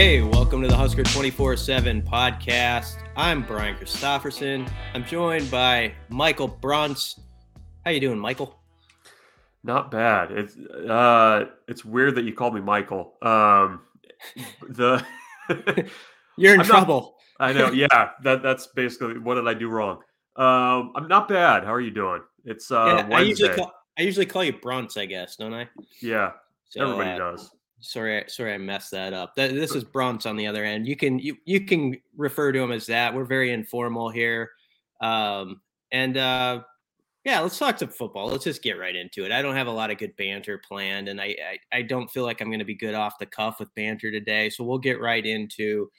Hey, welcome to the Husker 24 7 podcast. I'm Brian Christopherson. I'm joined by Michael Bruntz. How you doing, Michael? Not bad. It's uh it's weird that you called me Michael. Um the You're in I'm not- trouble. I know, yeah. That that's basically what did I do wrong? Um I'm not bad. How are you doing? It's uh Yeah, I usually Wednesday. call I usually call you Bruntz, I guess, don't I? yeah, So, everybody uh, does. Sorry, sorry, I messed that up. Th- This is Bruntz on the other end. You can you you can refer to him as that. We're very informal here, um, and uh, yeah, let's talk some football. Let's just get right into it. I don't have a lot of good banter planned, and I I, I don't feel like I'm going to be good off the cuff with banter today. So we'll get right into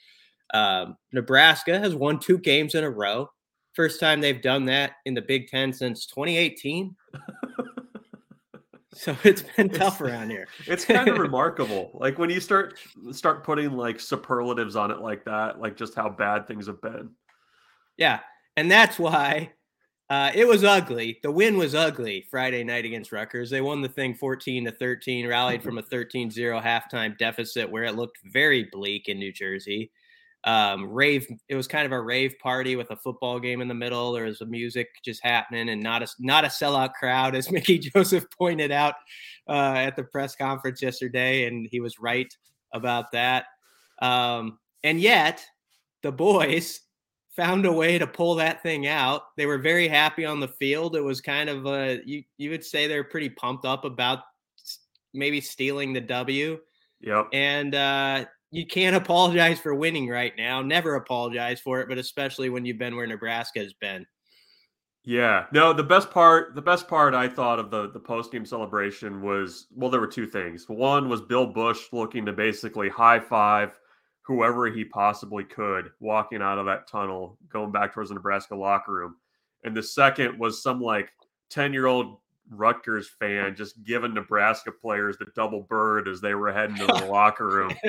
um, Nebraska has won two games in a row. First time they've done that in the Big Ten since 2018. So it's been tough around here. It's kind of remarkable. Like when you start start putting like superlatives on it like that, like just how bad things have been. Yeah, and that's why uh, it was ugly. The win was ugly Friday night against Rutgers. They won the thing 14 to 13, rallied from a 13-0 halftime deficit where it looked very bleak in New Jersey. Um, rave. It was kind of a rave party with a football game in the middle. There was a music just happening, and not a not a sellout crowd, as Mickey Joseph pointed out uh, at the press conference yesterday, and he was right about that. Um, and yet, the boys found a way to pull that thing out. They were very happy on the field. It was kind of a you you would say they're pretty pumped up about maybe stealing the W. Yep. And uh you can't apologize for winning right now. Never apologize for it, but especially when you've been where Nebraska has been. Yeah. No, the best part, the best part I thought of the the post game celebration was well, there were two things. One was Bill Busch looking to basically high five whoever he possibly could walking out of that tunnel, going back towards the Nebraska locker room. And the second was some like 10 year old Rutgers fan just giving Nebraska players the double bird as they were heading to the locker room.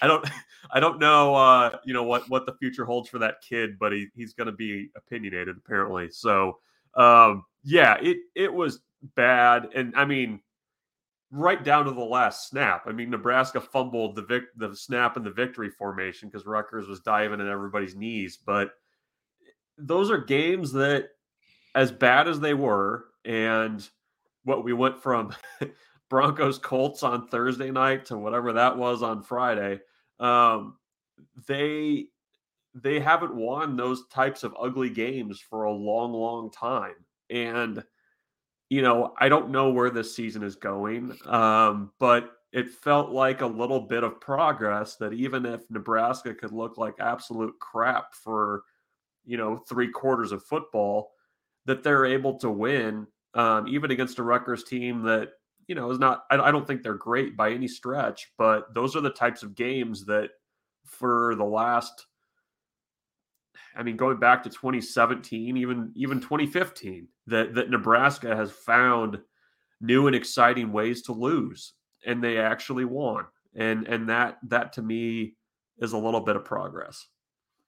I don't I don't know uh you know what what the future holds for that kid, but he, he's going to be opinionated apparently. So um yeah, it it was bad and I mean right down to the last snap. I mean Nebraska fumbled the vic- the snap in the victory formation cuz Rutgers was diving at everybody's knees, but those are games that as bad as they were and what we went from Broncos Colts on Thursday night to whatever that was on Friday. Um, they they haven't won those types of ugly games for a long, long time, and you know I don't know where this season is going, um, but it felt like a little bit of progress that even if Nebraska could look like absolute crap for you know three quarters of football, that they're able to win um, even against a Rutgers team that you know is not. I, I don't think they're great by any stretch, but those are the types of games that for the last. I mean, going back to 2017, even even 2015, that that Nebraska has found new and exciting ways to lose, and they actually won, and and that that to me is a little bit of progress.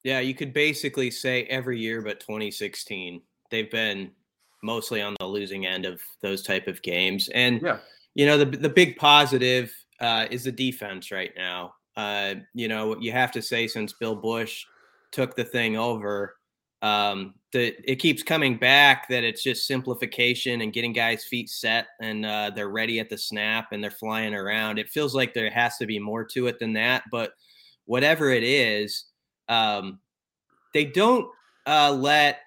Yeah, you could basically say every year but 2016. They've been mostly on the losing end of those type of games. And Yeah, you know, the the big positive uh, is the defense right now. Uh, you know, you have to say since Bill Busch took the thing over, um, that it keeps coming back that it's just simplification and getting guys' feet set and uh, they're ready at the snap and they're flying around. It feels like there has to be more to it than that, but whatever it is, um, they don't uh, let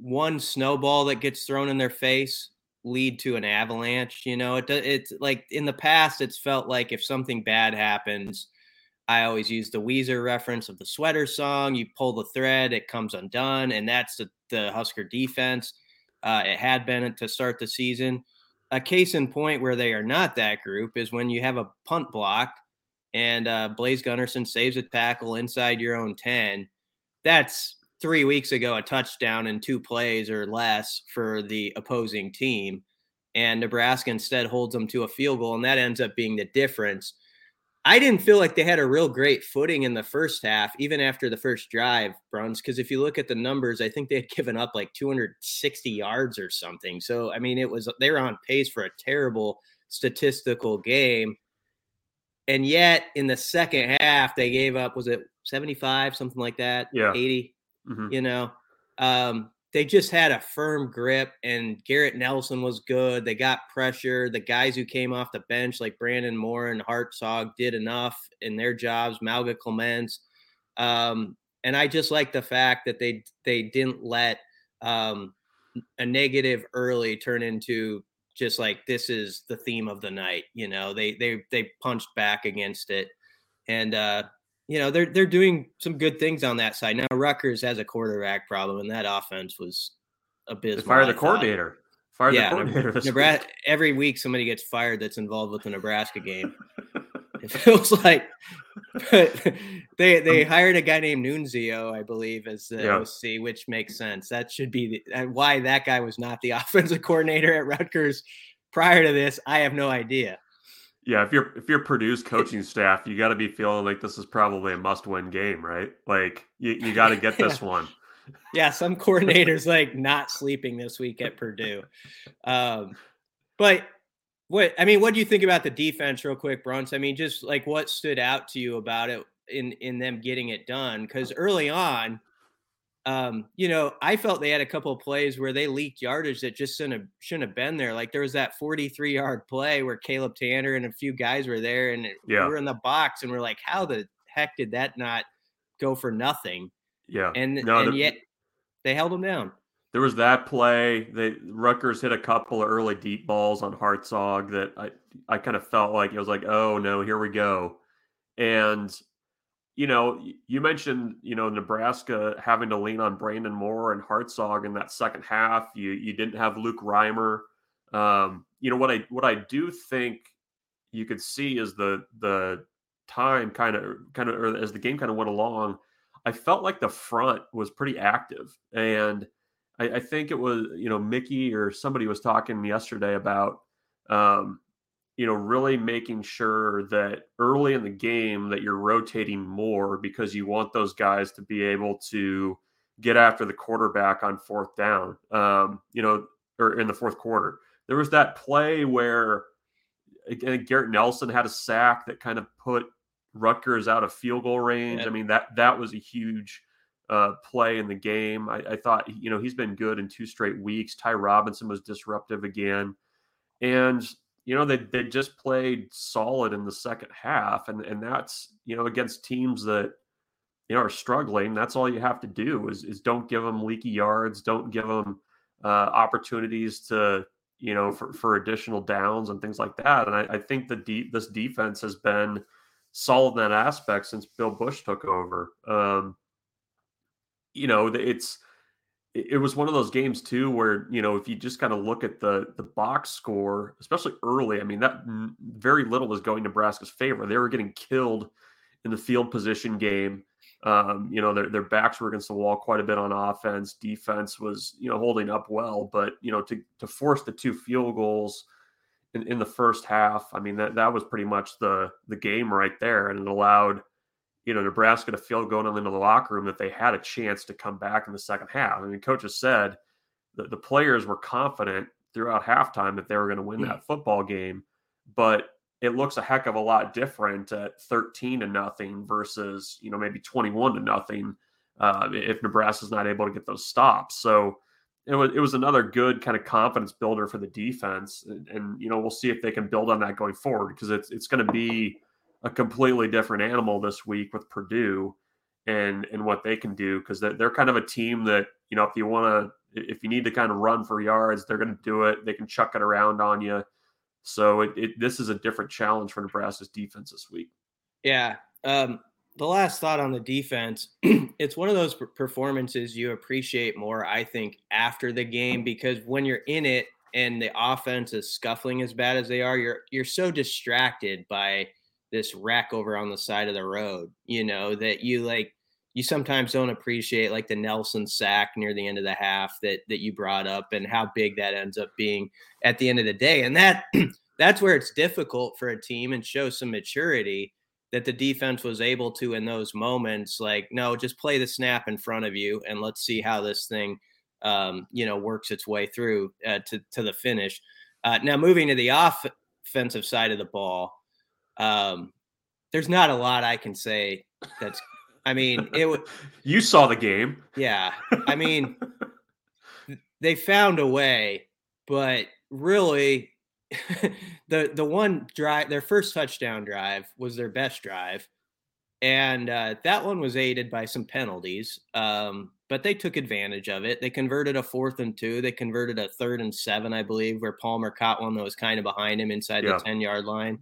one snowball that gets thrown in their face lead to an avalanche. You know, it it's like in the past, it's felt like if something bad happens, I always use the Weezer reference of the sweater song. You pull the thread, it comes undone, and that's the, the Husker defense. Uh, it had been to start the season. A case in point where they are not that group is when you have a punt block and uh, Blaise Gunnerson saves a tackle inside your own 10. That's three weeks ago a touchdown in two plays or less for the opposing team. And Nebraska instead holds them to a field goal, and that ends up being the difference. I didn't feel like they had a real great footing in the first half, even after the first drive, Bruntz, because if you look at the numbers, I think they had given up like 260 yards or something. So, I mean, it was they were on pace for a terrible statistical game. And yet in the second half, they gave up, was it 75, something like that? Yeah. 80. Mm-hmm. You know, um, they just had a firm grip, and Garrett Nelson was good. They got pressure. The guys who came off the bench, like Brandon Moore and Hartzog, did enough in their jobs. Malga Clements, um, and I just like the fact that they they didn't let um, a negative early turn into just like this is the theme of the night. You know, they they they punched back against it, and uh, you know they're they're doing some good things on that side. Now Rutgers has a quarterback problem, and that offense was abysmal. Fire the coordinator. Fire yeah, the coordinator. Nebraska, week. every week somebody gets fired that's involved with the Nebraska game. it feels like they they um, hired a guy named Nunzio, I believe, as the yeah. OC, which makes sense. That should be the, why that guy was not the offensive coordinator at Rutgers prior to this. I have no idea. Yeah, if you're if you're Purdue's coaching staff, you got to be feeling like this is probably a must-win game, right? Like you, you got to get this one. Yeah, some coordinators like not sleeping this week at Purdue. Um, but what I mean, what do you think about the defense, real quick, Bruntz? I mean, just like what stood out to you about it in in them getting it done? Because early on, um, you know, I felt they had a couple of plays where they leaked yardage that just shouldn't have, shouldn't have been there. Like there was that 43 yard play where Caleb Tannor and a few guys were there and yeah. we were in the box and we're like, how the heck did that not go for nothing? Yeah. And, no, and the, yet they held them down. There was that play. They Rutgers hit a couple of early deep balls on Hartzog that I, I kind of felt like it was like, oh no, here we go. And you know, you mentioned, you know, Nebraska having to lean on Brandon Moore and Hartzog in that second half. You you didn't have Luke Reimer. Um, you know what I what I do think you could see is the the time kind of kind of or as the game kind of went along, I felt like the front was pretty active, and I, I think it was you know Mickey or somebody was talking yesterday about um, you know, really making sure that early in the game that you're rotating more because you want those guys to be able to get after the quarterback on fourth down. Um, you know, or in the fourth quarter. There was that play where again, Garrett Nelson had a sack that kind of put Rutgers out of field goal range. Yeah. I mean, that that was a huge uh, play in the game. I, I, thought, you know, he's been good in two straight weeks. Ty Robinson was disruptive again. And you know, they they just played solid in the second half, and and that's you know against teams that you know are struggling. That's all you have to do is is don't give them leaky yards, don't give them uh, opportunities to you know for for additional downs and things like that. And I, I think the deep this defense has been solid in that aspect since Bill Busch took over. Um, you know, it's it was one of those games too where you know if you just kind of look at the the box score especially early i mean that very little was going nebraska's favor. They were getting killed in the field position game. Um, you know their, their backs were against the wall quite a bit on offense. Defense was you know holding up well but you know to to force the two field goals in, in the first half i mean that that was pretty much the the game right there and it allowed you know, Nebraska to feel going into the locker room that they had a chance to come back in the second half. I mean, coaches said that the players were confident throughout halftime that they were going to win hmm. that football game, but it looks a heck of a lot different at 13 to nothing versus, you know, maybe 21 to nothing uh, if Nebraska's not able to get those stops. So it was, it was another good kind of confidence builder for the defense. And, and you know, we'll see if they can build on that going forward because it's, it's going to be – a completely different animal this week with Purdue. and and what they can do because they're, they're kind of a team that you know if you want to if you need to kind of run for yards, they're going to do it. They can chuck it around on you. So it, it, this is a different challenge for Nebraska's defense this week. Yeah. Um, the last thought on the defense, it's one of those performances you appreciate more, I think, after the game because when you're in it and the offense is scuffling as bad as they are, you're you're so distracted by this wreck over on the side of the road, you know, that you like you sometimes don't appreciate like the Nelson sack near the end of the half that that you brought up and how big that ends up being at the end of the day. And that that's where it's difficult for a team and show some maturity that the defense was able to in those moments like no just play the snap in front of you and let's see how this thing um, you know works its way through uh, to, to the finish uh, now moving to the off- offensive side of the ball um, there's not a lot i can say that's I mean, it would. you saw the game. Yeah. I mean, they found a way, but really, the the one drive, their first touchdown drive was their best drive, and uh, that one was aided by some penalties. Um, but they took advantage of it. They converted a fourth and two. They converted a third and seven, I believe, where Palmer caught one that was kind of behind him inside yeah. the ten yard line.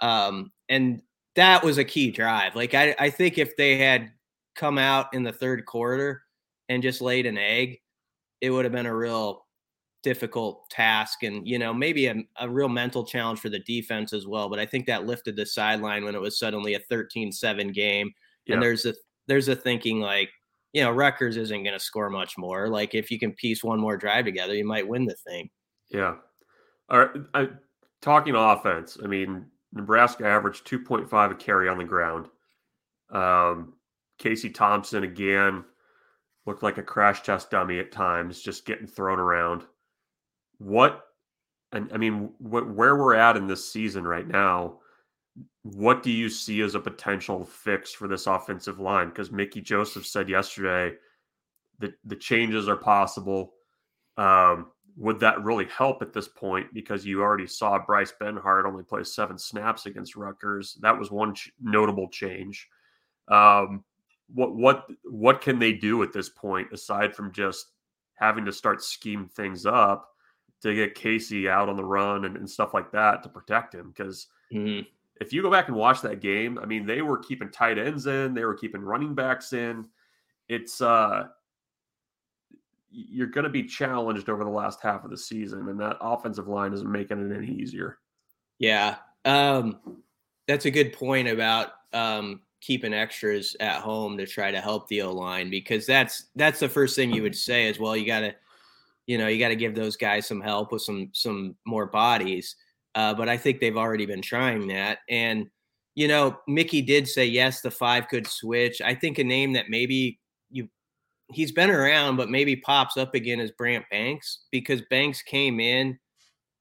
Um, and that was a key drive. Like I, I think if they had come out in the third quarter and just laid an egg, it would have been a real difficult task and you know maybe a, a real mental challenge for the defense as well but i think that lifted the sideline when it was suddenly a 13-7 game yeah. and there's a there's a thinking like you know Rutgers isn't going to score much more like if you can piece one more drive together you might win the thing yeah all right I, talking offense i mean Nebraska averaged 2.5 a carry on the ground. Um, Casey Thompson again looked like a crash test dummy at times, just getting thrown around. What, and I mean, what, where we're at in this season right now, what do you see as a potential fix for this offensive line? Because Mickey Joseph said yesterday that the changes are possible. Um, would that really help at this point? Because you already saw Bryce Benhart only play seven snaps against Rutgers. That was one ch- notable change. Um, what what what can they do at this point aside from just having to start scheme things up to get Casey out on the run and, and stuff like that to protect him? Because mm-hmm. if you go back and watch that game, I mean, they were keeping tight ends in, they were keeping running backs in. It's uh you're going to be challenged over the last half of the season, and that offensive line isn't making it any easier. Yeah, um, that's a good point about um, keeping extras at home to try to help the O line because that's that's the first thing you would say as well. You got to, you know, you got to give those guys some help with some some more bodies. Uh, but I think they've already been trying that, and you know, Mickey did say yes, the five could switch. I think a name that maybe he's been around, but maybe pops up again as Brant Banks because Banks came in,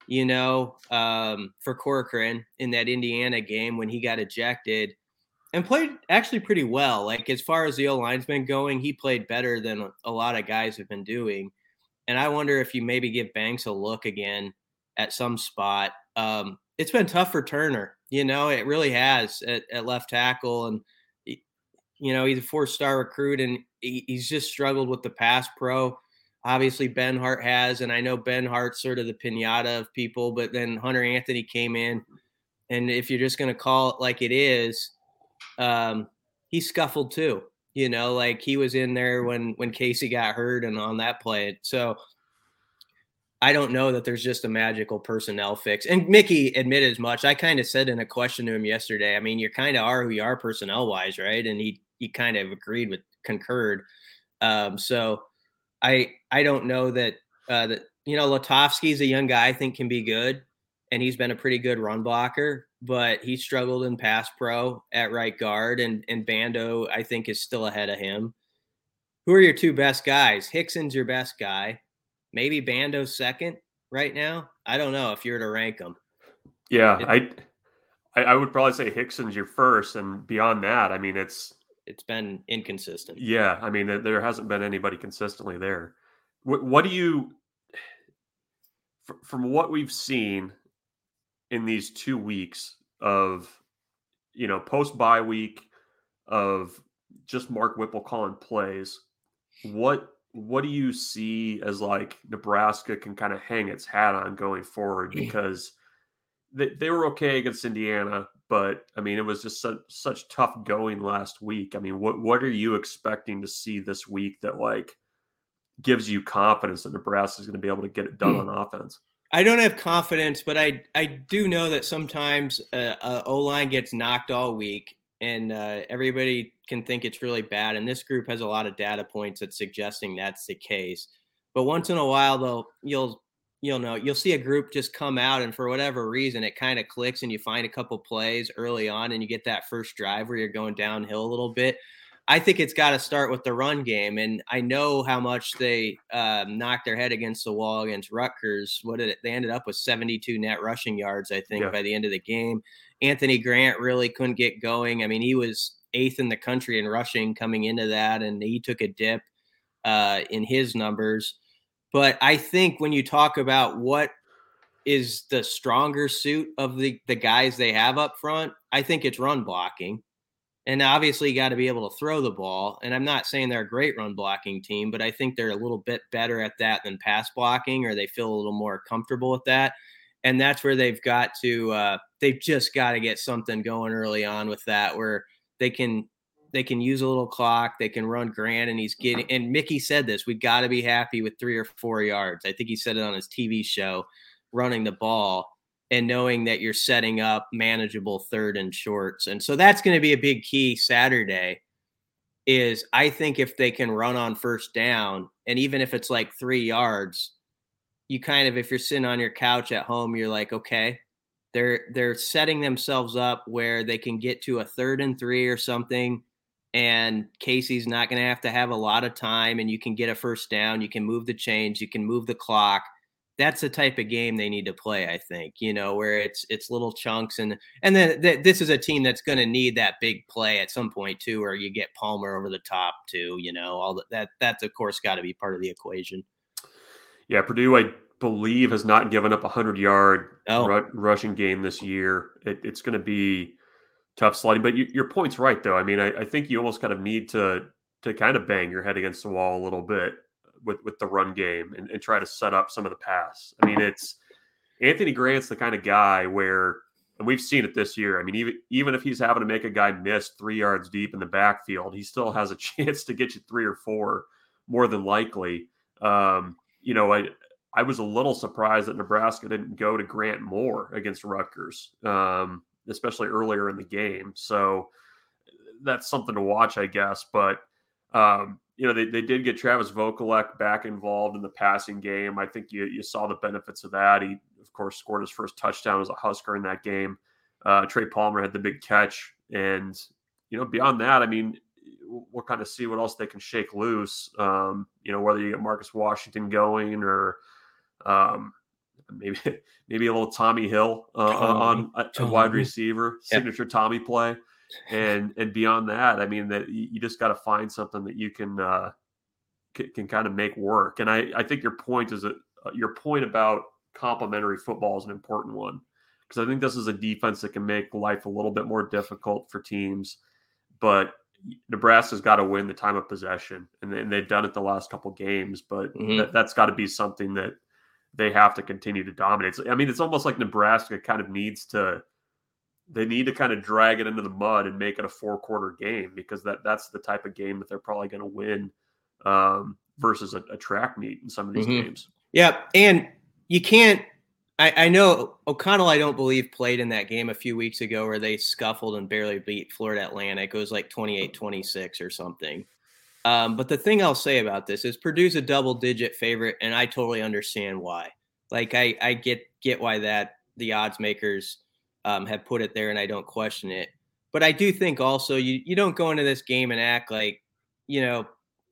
you know, um, for Corcoran in that Indiana game when he got ejected and played actually pretty well. Like as far as the O line's been going, he played better than a lot of guys have been doing. And I wonder if you maybe give Banks a look again at some spot. Um, it's been tough for Turner, you know, it really has at, at left tackle and you know, he's a four star recruit and he, he's just struggled with the pass pro. Obviously, Benhart has, and I know Benhart's sort of the pinata of people, but then Hunter Anthony came in. And if you're just going to call it like it is, um, he scuffled too. You know, like he was in there when when Casey got hurt and on that play. So I don't know that there's just a magical personnel fix. And Mickey admitted as much. I kind of said in a question to him yesterday. I mean, you kind of are who you are personnel wise, right? And he he kind of agreed with concurred. Um, so I I don't know that uh, that you know Lutovsky's a young guy I think can be good, and he's been a pretty good run blocker, but he struggled in pass pro at right guard, and and Bando I think is still ahead of him. Who are your two best guys? Hixson's your best guy. Maybe Bando's second right now. I don't know if you're to rank them. Yeah, it, I I would probably say Hixson's your first, and beyond that, I mean it's it's been inconsistent. Yeah, I mean there hasn't been anybody consistently there. What, what do you from what we've seen in these two weeks of you know post bye week of just Mark Whipple calling plays, what what do you see as like Nebraska can kind of hang its hat on going forward? Because they, they were okay against Indiana, but I mean, it was just such, such tough going last week. I mean, what what are you expecting to see this week that like gives you confidence that Nebraska is going to be able to get it done on offense? I don't have confidence, but I I do know that sometimes uh, uh, O line gets knocked all week, and uh, everybody can think it's really bad. And this group has a lot of data points that's suggesting that's the case. But once in a while, though, you'll you'll know you'll see a group just come out, and for whatever reason, it kind of clicks, and you find a couple plays early on, and you get that first drive where you're going downhill a little bit. I think it's got to start with the run game, and I know how much they uh, knocked their head against the wall against Rutgers. What did it? They ended up with 72 net rushing yards, I think, yeah. by the end of the game. Anthony Grant really couldn't get going. I mean, he was eighth in the country in rushing coming into that, and he took a dip uh, in his numbers. But I think when you talk about what is the stronger suit of the the guys they have up front, I think it's run blocking. And obviously, you got to be able to throw the ball. And I'm not saying they're a great run blocking team, but I think they're a little bit better at that than pass blocking, or they feel a little more comfortable with that. And that's where they've got to, uh, they've just got to get something going early on with that, where they can they can use a little clock. They can run Grant, and he's getting. And Mickey said this: we've got to be happy with three or four yards. I think he said it on his TV show, running the ball and knowing that you're setting up manageable third and shorts. And so that's going to be a big key Saturday is I think if they can run on first down and even if it's like 3 yards, you kind of if you're sitting on your couch at home, you're like, okay, they're they're setting themselves up where they can get to a third and 3 or something and Casey's not going to have to have a lot of time and you can get a first down, you can move the chains, you can move the clock. That's the type of game they need to play i think you know where it's it's little chunks and and then th- this is a team that's going to need that big play at some point too where you get palmer over the top too you know all that that that's of course got to be part of the equation. Yeah purdue i believe has not given up a 100 yard oh. r- rushing game this year. It, it's going to be tough sledding but you, your point's right though i mean I, I think you almost kind of need to to kind of bang your head against the wall a little bit with with the run game and, and try to set up some of the pass. I mean, it's Anthony Grant's the kind of guy where and we've seen it this year. I mean, even even if he's having to make a guy miss three yards deep in the backfield, he still has a chance to get you three or four, more than likely. Um, you know, I I was a little surprised that Nebraska didn't go to Grant more against Rutgers, um, especially earlier in the game. So that's something to watch, I guess. But um, you know, they, they did get Travis Vokolek back involved in the passing game. I think you, you saw the benefits of that. He, of course, scored his first touchdown as a Husker in that game. Uh, Trey Palmer had the big catch. And, you know, beyond that, I mean, we'll kind of see what else they can shake loose. Um, you know, whether you get Marcus Washington going or um, maybe maybe a little Tommi Hill uh, on a, a, wide receiver, signature yep. Tommy play and and beyond that, I mean that you just got to find something that you can uh, can, can kind of make work. And I I think your point is a uh, your point about complementary football is an important one because I think this is a defense that can make life a little bit more difficult for teams, but Nebraska's got to win the time of possession, and, they've done it the last couple games. But mm-hmm. that, that's got to be something that they have to continue to dominate. So, I mean, it's almost like Nebraska kind of needs to they need to kind of drag it into the mud and make it a four quarter game because that that's the type of game that they're probably going to win um, versus a, a, track meet in some of these mm-hmm. games. Yeah, and you can't. I, I, know O'Connell. I don't believe played in that game a few weeks ago where they scuffled and barely beat Florida Atlantic. It was like 28-26 or something. Um, but the thing I'll say about this is Purdue's a double digit favorite, and I totally understand why. Like I, I get get why that the odds makers um, have put it there, and I don't question it. But I do think also you you don't go into this game and act like you know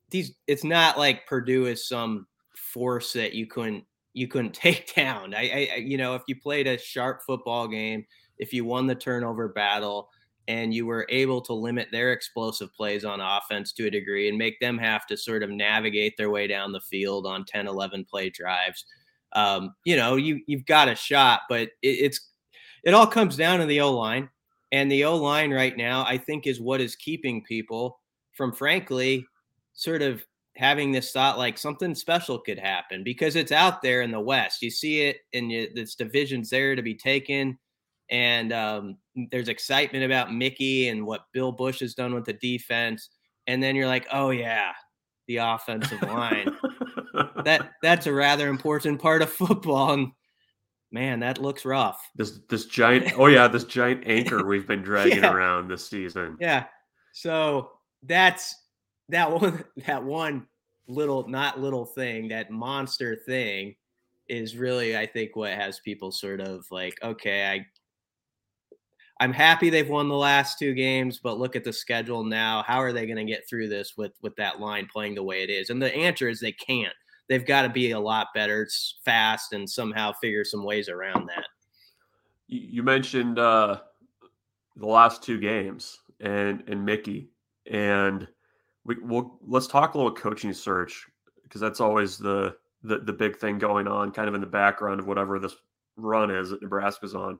these. It's not like Purdue is some force that you couldn't you couldn't take down. I, I you know if you played a sharp football game, if you won the turnover battle and you were able to limit their explosive plays on offense to a degree and make them have to sort of navigate their way down the field on 10 11 play drives um, you know you you've got a shot but it, it's it all comes down to the O line. And the O line right now, I think, is what is keeping people from frankly sort of having this thought like something special could happen because it's out there in the West. You see it and this division's there to be taken. And um, there's excitement about Mickey and what Bill Busch has done with the defense. And then you're like, oh, yeah, the offensive line. that that's a rather important part of football. And man, that looks rough. This this giant oh yeah, this giant anchor we've been dragging yeah. around this season. Yeah. So that's that one that one little not little thing, that monster thing is really I think what has people sort of like, okay, I I'm happy they've won the last two games, but look at the schedule now. How are they going to get through this with with that line playing the way it is? And the answer is they can't. They've got to be a lot better, fast, and somehow figure some ways around that. You mentioned uh, the last two games and and Mickey, and we will let's talk a little coaching search because that's always the, the the big thing going on, kind of in the background of whatever this run is that Nebraska's on.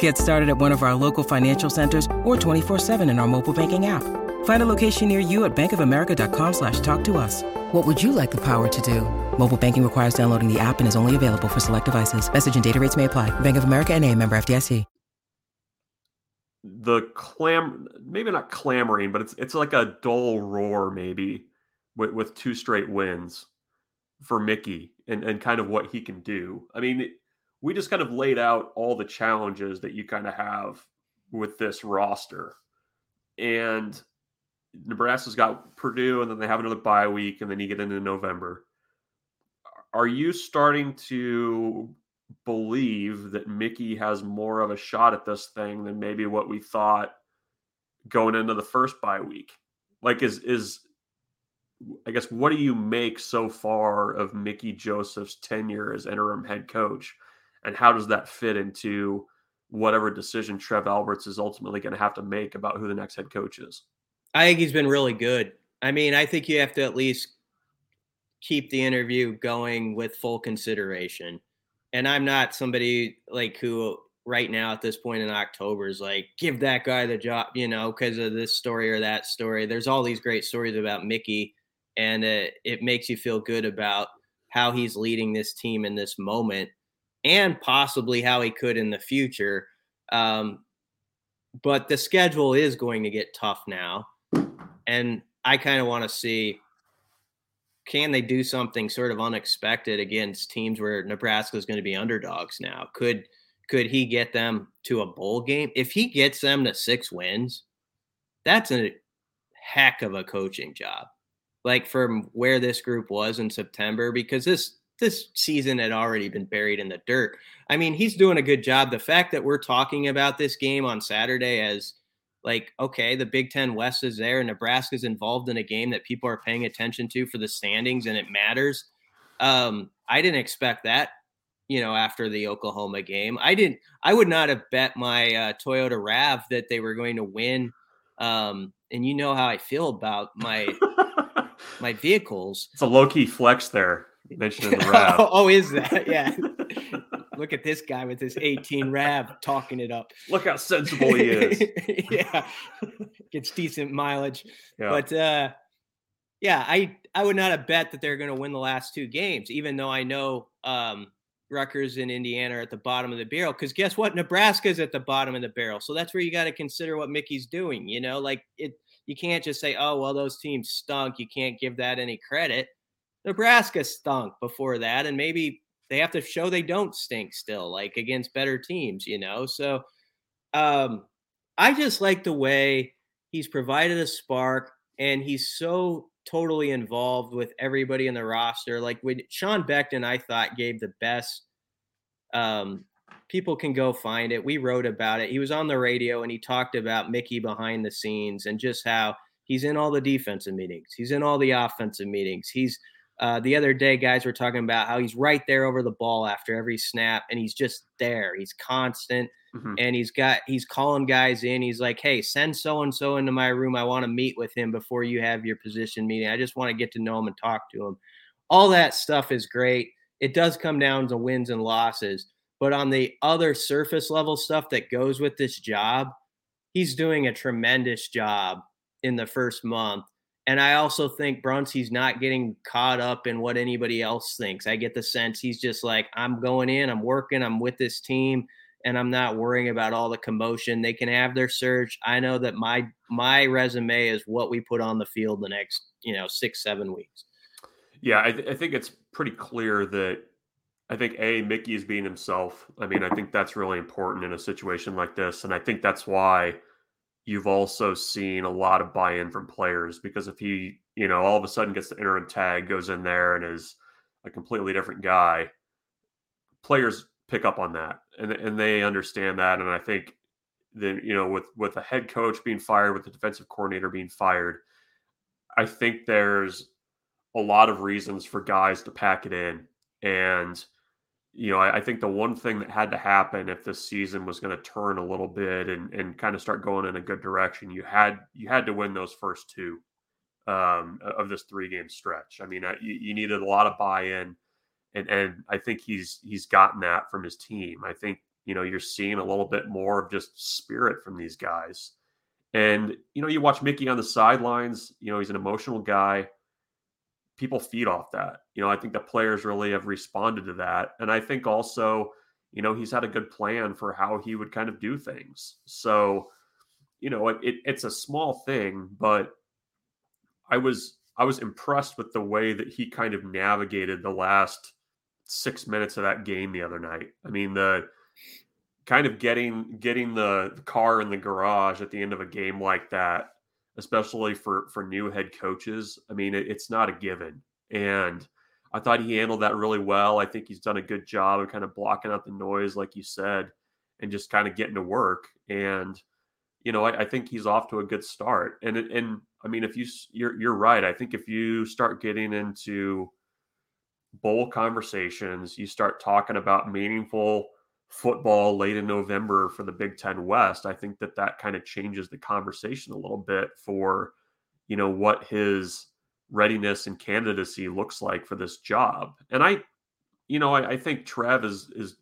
Get started at one of our local financial centers or 24 7 in our mobile banking app. Find a location near you at bankofamerica.com slash talk to us. What would you like the power to do? Mobile banking requires downloading the app and is only available for select devices. Message and data rates may apply. Bank of America and a member FDIC. The clam, maybe not clamoring, but it's it's like a dull roar maybe with, with two straight wins for Mickey and, and kind of what he can do. I mean, we just kind of laid out all the challenges that you kind of have with this roster. And Nebraska's got Purdue, and then they have another bye week, and then you get into November. Are you starting to believe that Mickey has more of a shot at this thing than maybe what we thought going into the first bye week? Like, is is I guess what do you make so far of Mickey Joseph's tenure as interim head coach, and how does that fit into whatever decision Trev Alberts is ultimately going to have to make about who the next head coach is? I think he's been really good. I mean, I think you have to at least keep the interview going with full consideration. And I'm not somebody like who right now at this point in October is like, give that guy the job, you know, because of this story or that story. There's all these great stories about Mickey, and it, it makes you feel good about how he's leading this team in this moment and possibly how he could in the future. Um, but the schedule is going to get tough now. And I kind of want to see can they do something sort of unexpected against teams where Nebraska is going to be underdogs now? Could could he get them to a bowl game? If he gets them to six wins, that's a heck of a coaching job. Like from where this group was in September, because this this season had already been buried in the dirt. I mean, he's doing a good job. The fact that we're talking about this game on Saturday as like, okay, the Big Ten West is there, Nebraska's involved in a game that people are paying attention to for the standings, and it matters. Um, I didn't expect that, you know, after the Oklahoma game. I didn't. I would not have bet my uh, Toyota Rav that they were going to win. Um, and you know how I feel about my my vehicles. It's a low key flex there. Mentioning the Rav. oh, is that? Yeah. Look at this guy with his 18 Rav talking it up. Look how sensible he is. yeah. Gets decent mileage. Yeah. But uh yeah, I I would not have bet that they're going to win the last two games, even though I know um Rutgers and Indiana are at the bottom of the barrel. Because guess what? Nebraska is at the bottom of the barrel. So that's where you got to consider what Mickey's doing. You know, like it. You can't just say, "Oh, well, those teams stunk." You can't give that any credit. Nebraska stunk before that, and maybe they have to show they don't stink still, like against better teams, you know. So um, I just like the way he's provided a spark and he's so totally involved with everybody in the roster. Like when Sean Beckton, I thought gave the best. Um, people can go find it. We wrote about it. He was on the radio and he talked about Mickey behind the scenes and just how he's in all the defensive meetings. He's in all the offensive meetings. He's uh, the other day, guys were talking about how he's right there over the ball after every snap, and he's just there. He's constant, mm-hmm. and he's got he's calling guys in. He's like, "Hey, send so and so into my room. I want to meet with him before you have your position meeting. I just want to get to know him and talk to him." All that stuff is great. It does come down to wins and losses, but on the other surface level stuff that goes with this job, he's doing a tremendous job in the first month and I also think Brunsey's not getting caught up in what anybody else thinks. I get the sense he's just like, I'm going in, I'm working, I'm with this team, and I'm not worrying about all the commotion. They can have their search. I know that my my resume is what we put on the field the next, you know, six, seven weeks. Yeah, I, th- I think it's pretty clear that I think a Mickey is being himself. I mean, I think that's really important in a situation like this, and I think that's why you've also seen a lot of buy-in from players because if he, you know, all of a sudden gets the interim tag, goes in there and is a completely different guy, players pick up on that and and they understand that. And I think then you know with with the head coach being fired, with the defensive coordinator being fired, I think there's a lot of reasons for guys to pack it in and you know, I, I, think the one thing that had to happen if this season was going to turn a little bit and, and kind of start going in a good direction, you had you had to win those first two um, of this three game stretch. I mean, I, you, you, needed a lot of buy in, and and I think he's he's gotten that from his team. I think you know you're seeing a little bit more of just spirit from these guys, and you know you watch Mickey on the sidelines. You know he's an emotional guy people feed off that. You know, I think the players really have responded to that. And I think also, you know, he's had a good plan for how he would kind of do things. So, you know, it, it, it's a small thing, but I was I was impressed with the way that he kind of navigated the last six minutes of that game the other night. I mean, the kind of getting getting the, the car in the garage at the end of a game like that especially for for new head coaches. I mean, it, it's not a given, and I thought he handled that really well. I think he's done a good job of kind of blocking out the noise, like you said, and just kind of getting to work. And you know, I, I think he's off to a good start. And and I mean, if you you're you're right. I think if you start getting into bowl conversations, you start talking about meaningful football late in November for the Big Ten West, I think that that kind of changes the conversation a little bit for, you know, what his readiness and candidacy looks like for this job. And I, you know, I, I think Trev is is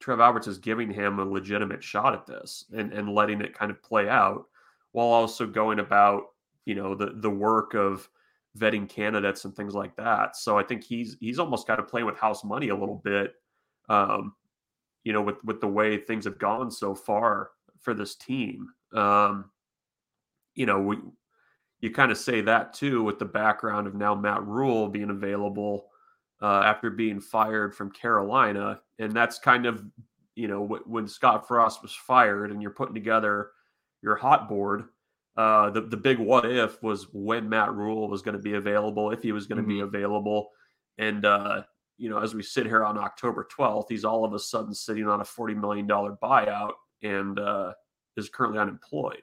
Trev Alberts is giving him a legitimate shot at this and and letting it kind of play out while also going about, you know, the the work of vetting candidates and things like that. So I think he's he's almost kind of playing with house money a little bit. Um, you know, with with the way things have gone so far for this team. Um, you know, we you kind of say that too with the background of now Matt Rhule being available uh, after being fired from Carolina, and that's kind of you know w- when Scott Frost was fired, and you're putting together your hot board. Uh, the the big what if was when Matt Rhule was going to be available, if he was going to mm-hmm. be available, and uh, you know, as we sit here on October 12th, he's all of a sudden sitting on a $40 million buyout and uh, is currently unemployed.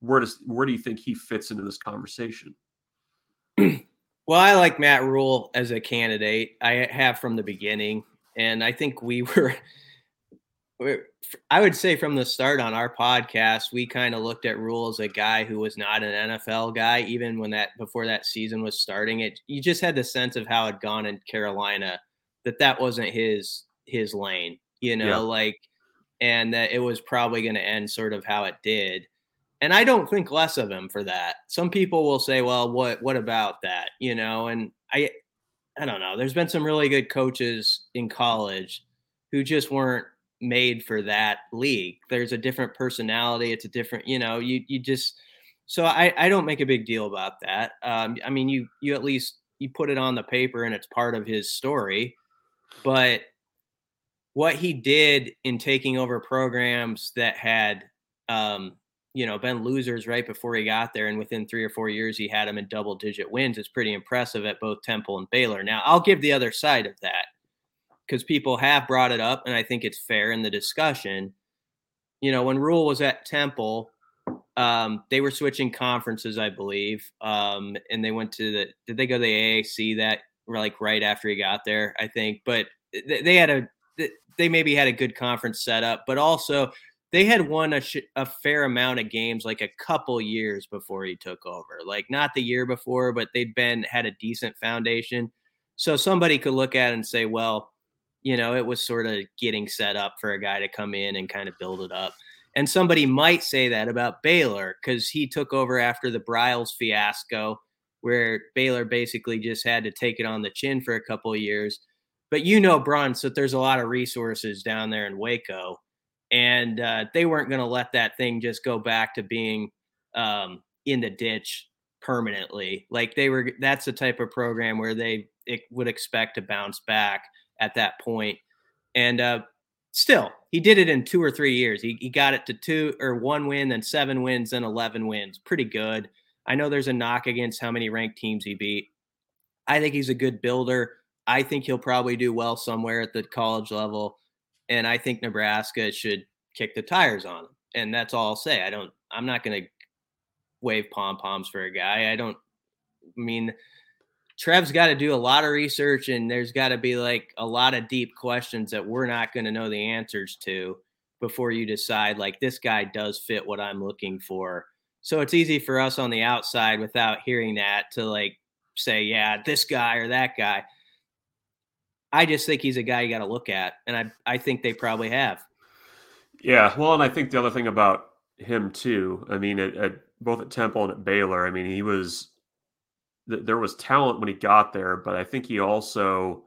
Where does where do you think he fits into this conversation? well, I like Matt Rhule as a candidate. I have from the beginning, and I think we were I would say from the start on our podcast, we kind of looked at Rhule as a guy who was not an NFL guy, even when that before that season was starting. It you just had the sense of how it gone in Carolina that that wasn't his his lane, you know, yeah. like, and that it was probably going to end sort of how it did. And I don't think less of him for that. Some people will say, "Well, what what about that?" You know, and I I don't know. There's been some really good coaches in college who just weren't made for that league. There's a different personality. It's a different, you know, you you just so I I don't make a big deal about that. Um, I mean, you you at least you put it on the paper and it's part of his story, but what he did in taking over programs that had um, you know, been losers right before he got there. And within three or four years, he had them in double digit wins. is pretty impressive at both Temple and Baylor. Now, I'll give the other side of that because people have brought it up, and I think it's fair in the discussion. You know, when Rhule was at Temple, um, they were switching conferences, I believe, um, and they went to the. Did they go to the AAC that like right after he got there? I think, but they, they had a. They maybe had a good conference setup, but also they had won a, sh- a fair amount of games like a couple years before he took over like not the year before but they'd been had a decent foundation so somebody could look at it and say well you know it was sort of getting set up for a guy to come in and kind of build it up. And somebody might say that about baylor because he took over after the briles fiasco where baylor basically just had to take it on the chin for a couple of years. But you know Bruntz that there's a lot of resources down there in waco and uh, they weren't going to let that thing just go back to being um, in the ditch permanently. Like they were, that's the type of program where they would expect to bounce back at that point. And uh, still, he did it in two or three years. He, he got it to two or one win, then seven wins, then 11 wins. Pretty good. I know there's a knock against how many ranked teams he beat. I think he's a good builder. I think he'll probably do well somewhere at the college level and I think Nebraska should kick the tires on him. And that's all I'll say. I don't. I'm not going to wave pom poms for a guy. I don't I mean. Trev's got to do a lot of research, and there's got to be like a lot of deep questions that we're not going to know the answers to before you decide like this guy does fit what I'm looking for. So it's easy for us on the outside without hearing that to like say, yeah, this guy or that guy. I just think he's a guy you got to look at, and I I think they probably have. Yeah, well, and I think the other thing about him too. I mean, at, at both at Temple and at Baylor, I mean, he was there was talent when he got there, but I think he also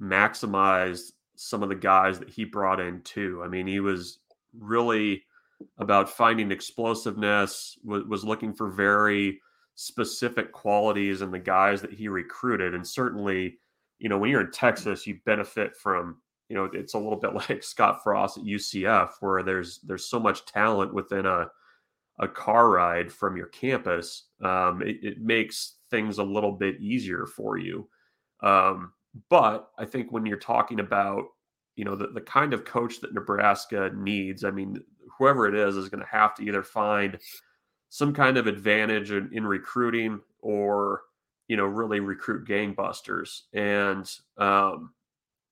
maximized some of the guys that he brought in too. I mean, he was really about finding explosiveness, was, was looking for very specific qualities in the guys that he recruited, and certainly you know, when you're in Texas, you benefit from, you know, it's a little bit like Scott Frost at UCF, where there's there's so much talent within a a car ride from your campus. Um, it, it, makes things a little bit easier for you. Um, but I think when you're talking about, you know, the, the kind of coach that Nebraska needs, I mean, whoever it is is going to have to either find some kind of advantage in, in recruiting or you know, really recruit gangbusters. And, um,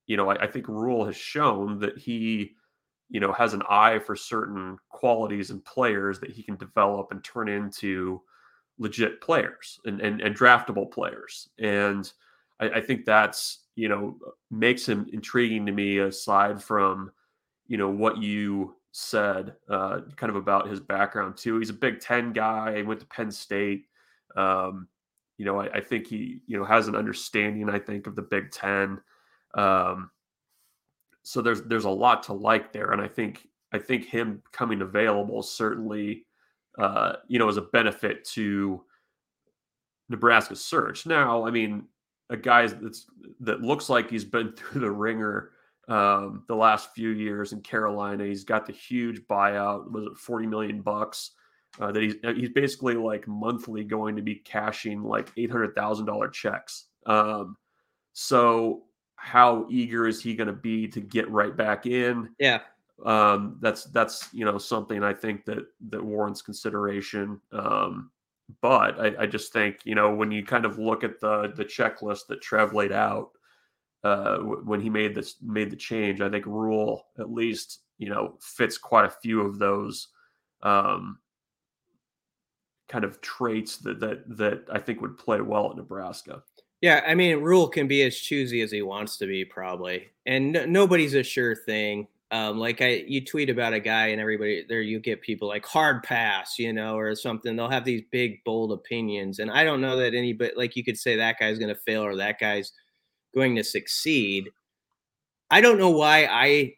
you know, I, I think Rhule has shown that he, you know, has an eye for certain qualities and players that he can develop and turn into legit players and, and, and draftable players. And I, I think that's, you know, makes him intriguing to me aside from, you know, what you said uh, kind of about his background too. He's a Big Ten guy. He went to Penn State. Um, you know, I, I, think he, you know, has an understanding, I think, of the Big Ten. Um, so there's there's a lot to like there. And I think I think him coming available certainly uh, you know, as a benefit to Nebraska's search. Now, I mean, a guy that's that looks like he's been through the wringer um, the last few years in Carolina. He's got the huge buyout. Was it forty million bucks? uh, that he's he's basically like monthly going to be cashing like eight hundred thousand dollar checks. Um, so how eager is he going to be to get right back in? Yeah, um, that's that's you know something I think that that warrants consideration. Um, but I, I just think you know when you kind of look at the the checklist that Trev laid out uh, when he made this made the change, I think Rhule at least you know fits quite a few of those um, kind of traits that that that I think would play well at Nebraska. Yeah, I mean, Rhule can be as choosy as he wants to be, probably, and n- nobody's a sure thing. Um, like I, you tweet about a guy, and everybody there, you get people like hard pass, you know, or something. They'll have these big, bold opinions, and I don't know that anybody, like you could say that guy's going to fail or that guy's going to succeed. I don't know why I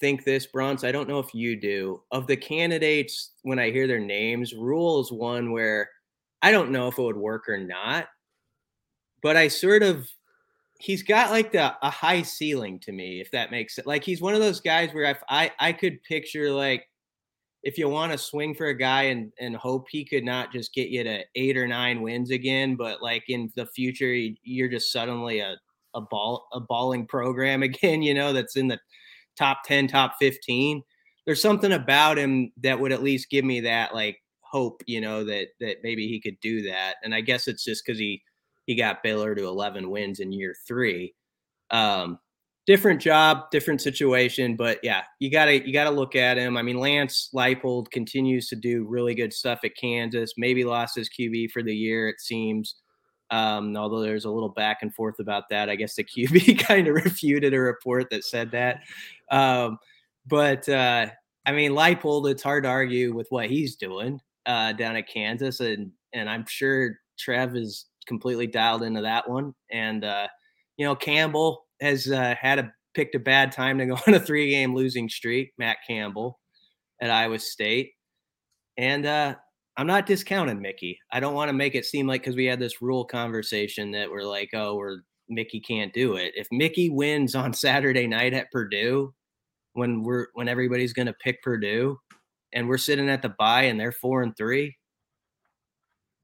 think this, Bruntz. I don't know if you do. Of the candidates, when I hear their names, Rhule is one where I don't know if it would work or not. But I sort of he's got like the a high ceiling to me, if that makes it. Like he's one of those guys where if I I could picture like if you want to swing for a guy and and hope he could not just get you to eight or nine wins again, but like in the future you're just suddenly a a ball a balling program again, you know, that's in the top 10, top 15. There's something about him that would at least give me that like hope, you know, that that maybe he could do that. And I guess it's just because he he got Baylor to 11 wins in year three. Um, different job, different situation, but yeah, you gotta you gotta look at him. I mean, Lance Leipold continues to do really good stuff at Kansas. Maybe lost his QB for the year, it seems. Um, although there's a little back and forth about that. I guess the QB kind of refuted a report that said that. Um, but uh, I mean, Leipold, it's hard to argue with what he's doing uh, down at Kansas, and and I'm sure Trev is completely dialed into that one. And uh, you know, Campbell has uh, had a picked a bad time to go on a three game losing streak. Matt Campbell at Iowa State, and uh, I'm not discounting Mickey. I don't want to make it seem like because we had this Rhule conversation that we're like, oh, we're Mickey can't do it. If Mickey wins on Saturday night at Purdue, when we're when everybody's going to pick Purdue, and we're sitting at the bye and they're four and three,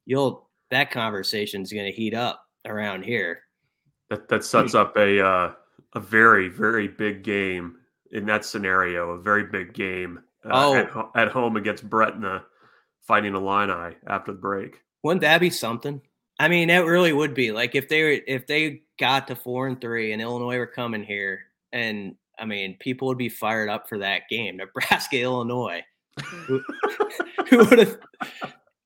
you'll that conversation is going to heat up around here. That that sets up a uh, a very very big game in that scenario. A very big game uh, oh. at, at home against Bretna, fighting Illini after the break. Wouldn't that be something? I mean, it really would be. Like if they if they got to four and three and Illinois were coming here, and I mean, people would be fired up for that game. Nebraska, Illinois. who would have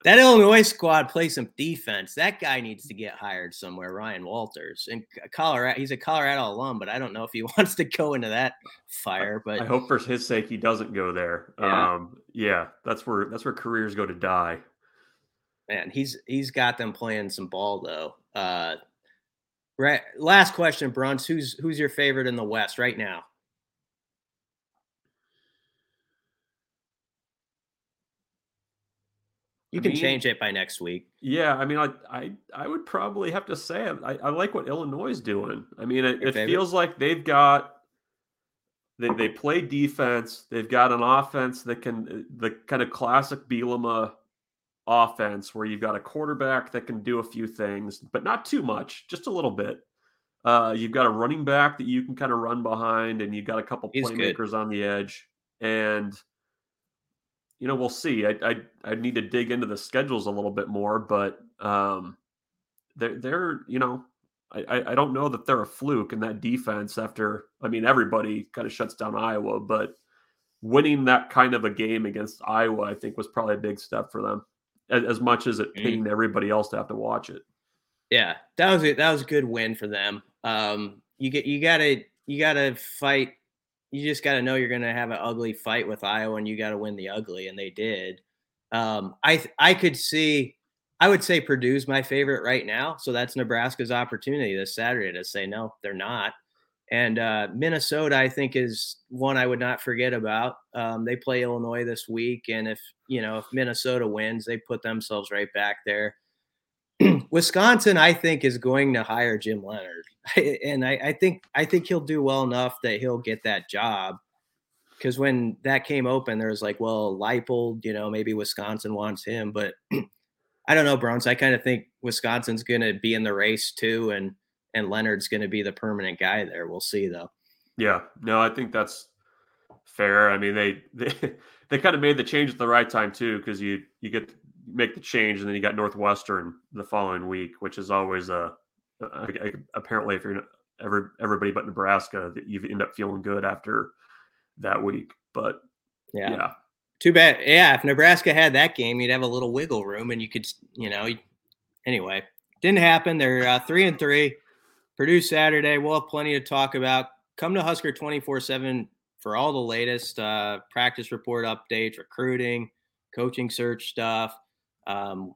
that Illinois squad plays some defense. That guy needs to get hired somewhere. Ryan Walters And Colorado. He's a Colorado alum, but I don't know if he wants to go into that fire. But I hope for his sake he doesn't go there. Yeah, um, yeah that's where that's where careers go to die. Man, he's he's got them playing some ball though. Uh, right. Last question, Bruntz. Who's who's your favorite in the West right now? You can change it by next week. Yeah, I mean, I I, I would probably have to say I, I like what Illinois is doing. I mean, it, it feels like they've got they they play defense. They've got an offense that can the kind of classic Bielema offense where you've got a quarterback that can do a few things, but not too much, just a little bit. Uh, you've got a running back that you can kind of run behind, and you've got a couple He's playmakers good. on the edge, and you know, we'll see. I, I I need to dig into the schedules a little bit more, but um, they're they're you know, I I don't know that they're a fluke in that defense. After I mean, everybody kind of shuts down Iowa, but winning that kind of a game against Iowa, I think, was probably a big step for them. As, as much as it pained mm-hmm. everybody else to have to watch it. Yeah, that was it. That was a good win for them. Um, you get you gotta you gotta fight you just got to know you're going to have an ugly fight with Iowa, and you got to win the ugly, and they did. Um, I I could see. I would say Purdue's my favorite right now, so that's Nebraska's opportunity this Saturday to say no, they're not. And uh, Minnesota, I think, is one I would not forget about. Um, they play Illinois this week, and if you know if Minnesota wins, they put themselves right back there. Wisconsin, I think, is going to hire Jim Leonhard, and I, I, think I think he'll do well enough that he'll get that job. Because when that came open, there was like, well, Leipold, you know, maybe Wisconsin wants him, but I don't know, Bruntz. I kind of think Wisconsin's going to be in the race too, and and Leonhard's going to be the permanent guy there. We'll see, though. Yeah, no, I think that's fair. I mean, they they they kind of made the change at the right time too, because you you get make the change, and then you got Northwestern the following week, which is always a, apparently if you're every everybody but Nebraska, that you end up feeling good after that week. But yeah. yeah. Too bad. Yeah, if Nebraska had that game, you'd have a little wiggle room, and you could, you know. Anyway, didn't happen. They're uh, three and three. Purdue Saturday. We'll have plenty to talk about. Come to Husker twenty four seven for all the latest uh, practice report updates, recruiting, coaching search stuff. Um,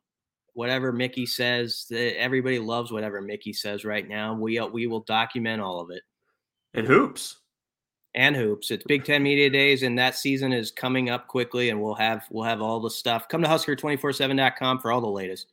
whatever Mickey says, everybody loves whatever Mickey says right now. We uh, we will document all of it. And hoops. And hoops. It's Big Ten Media Days, and that season is coming up quickly, and we'll have we'll have all the stuff. Come to Husker247.com for all the latest.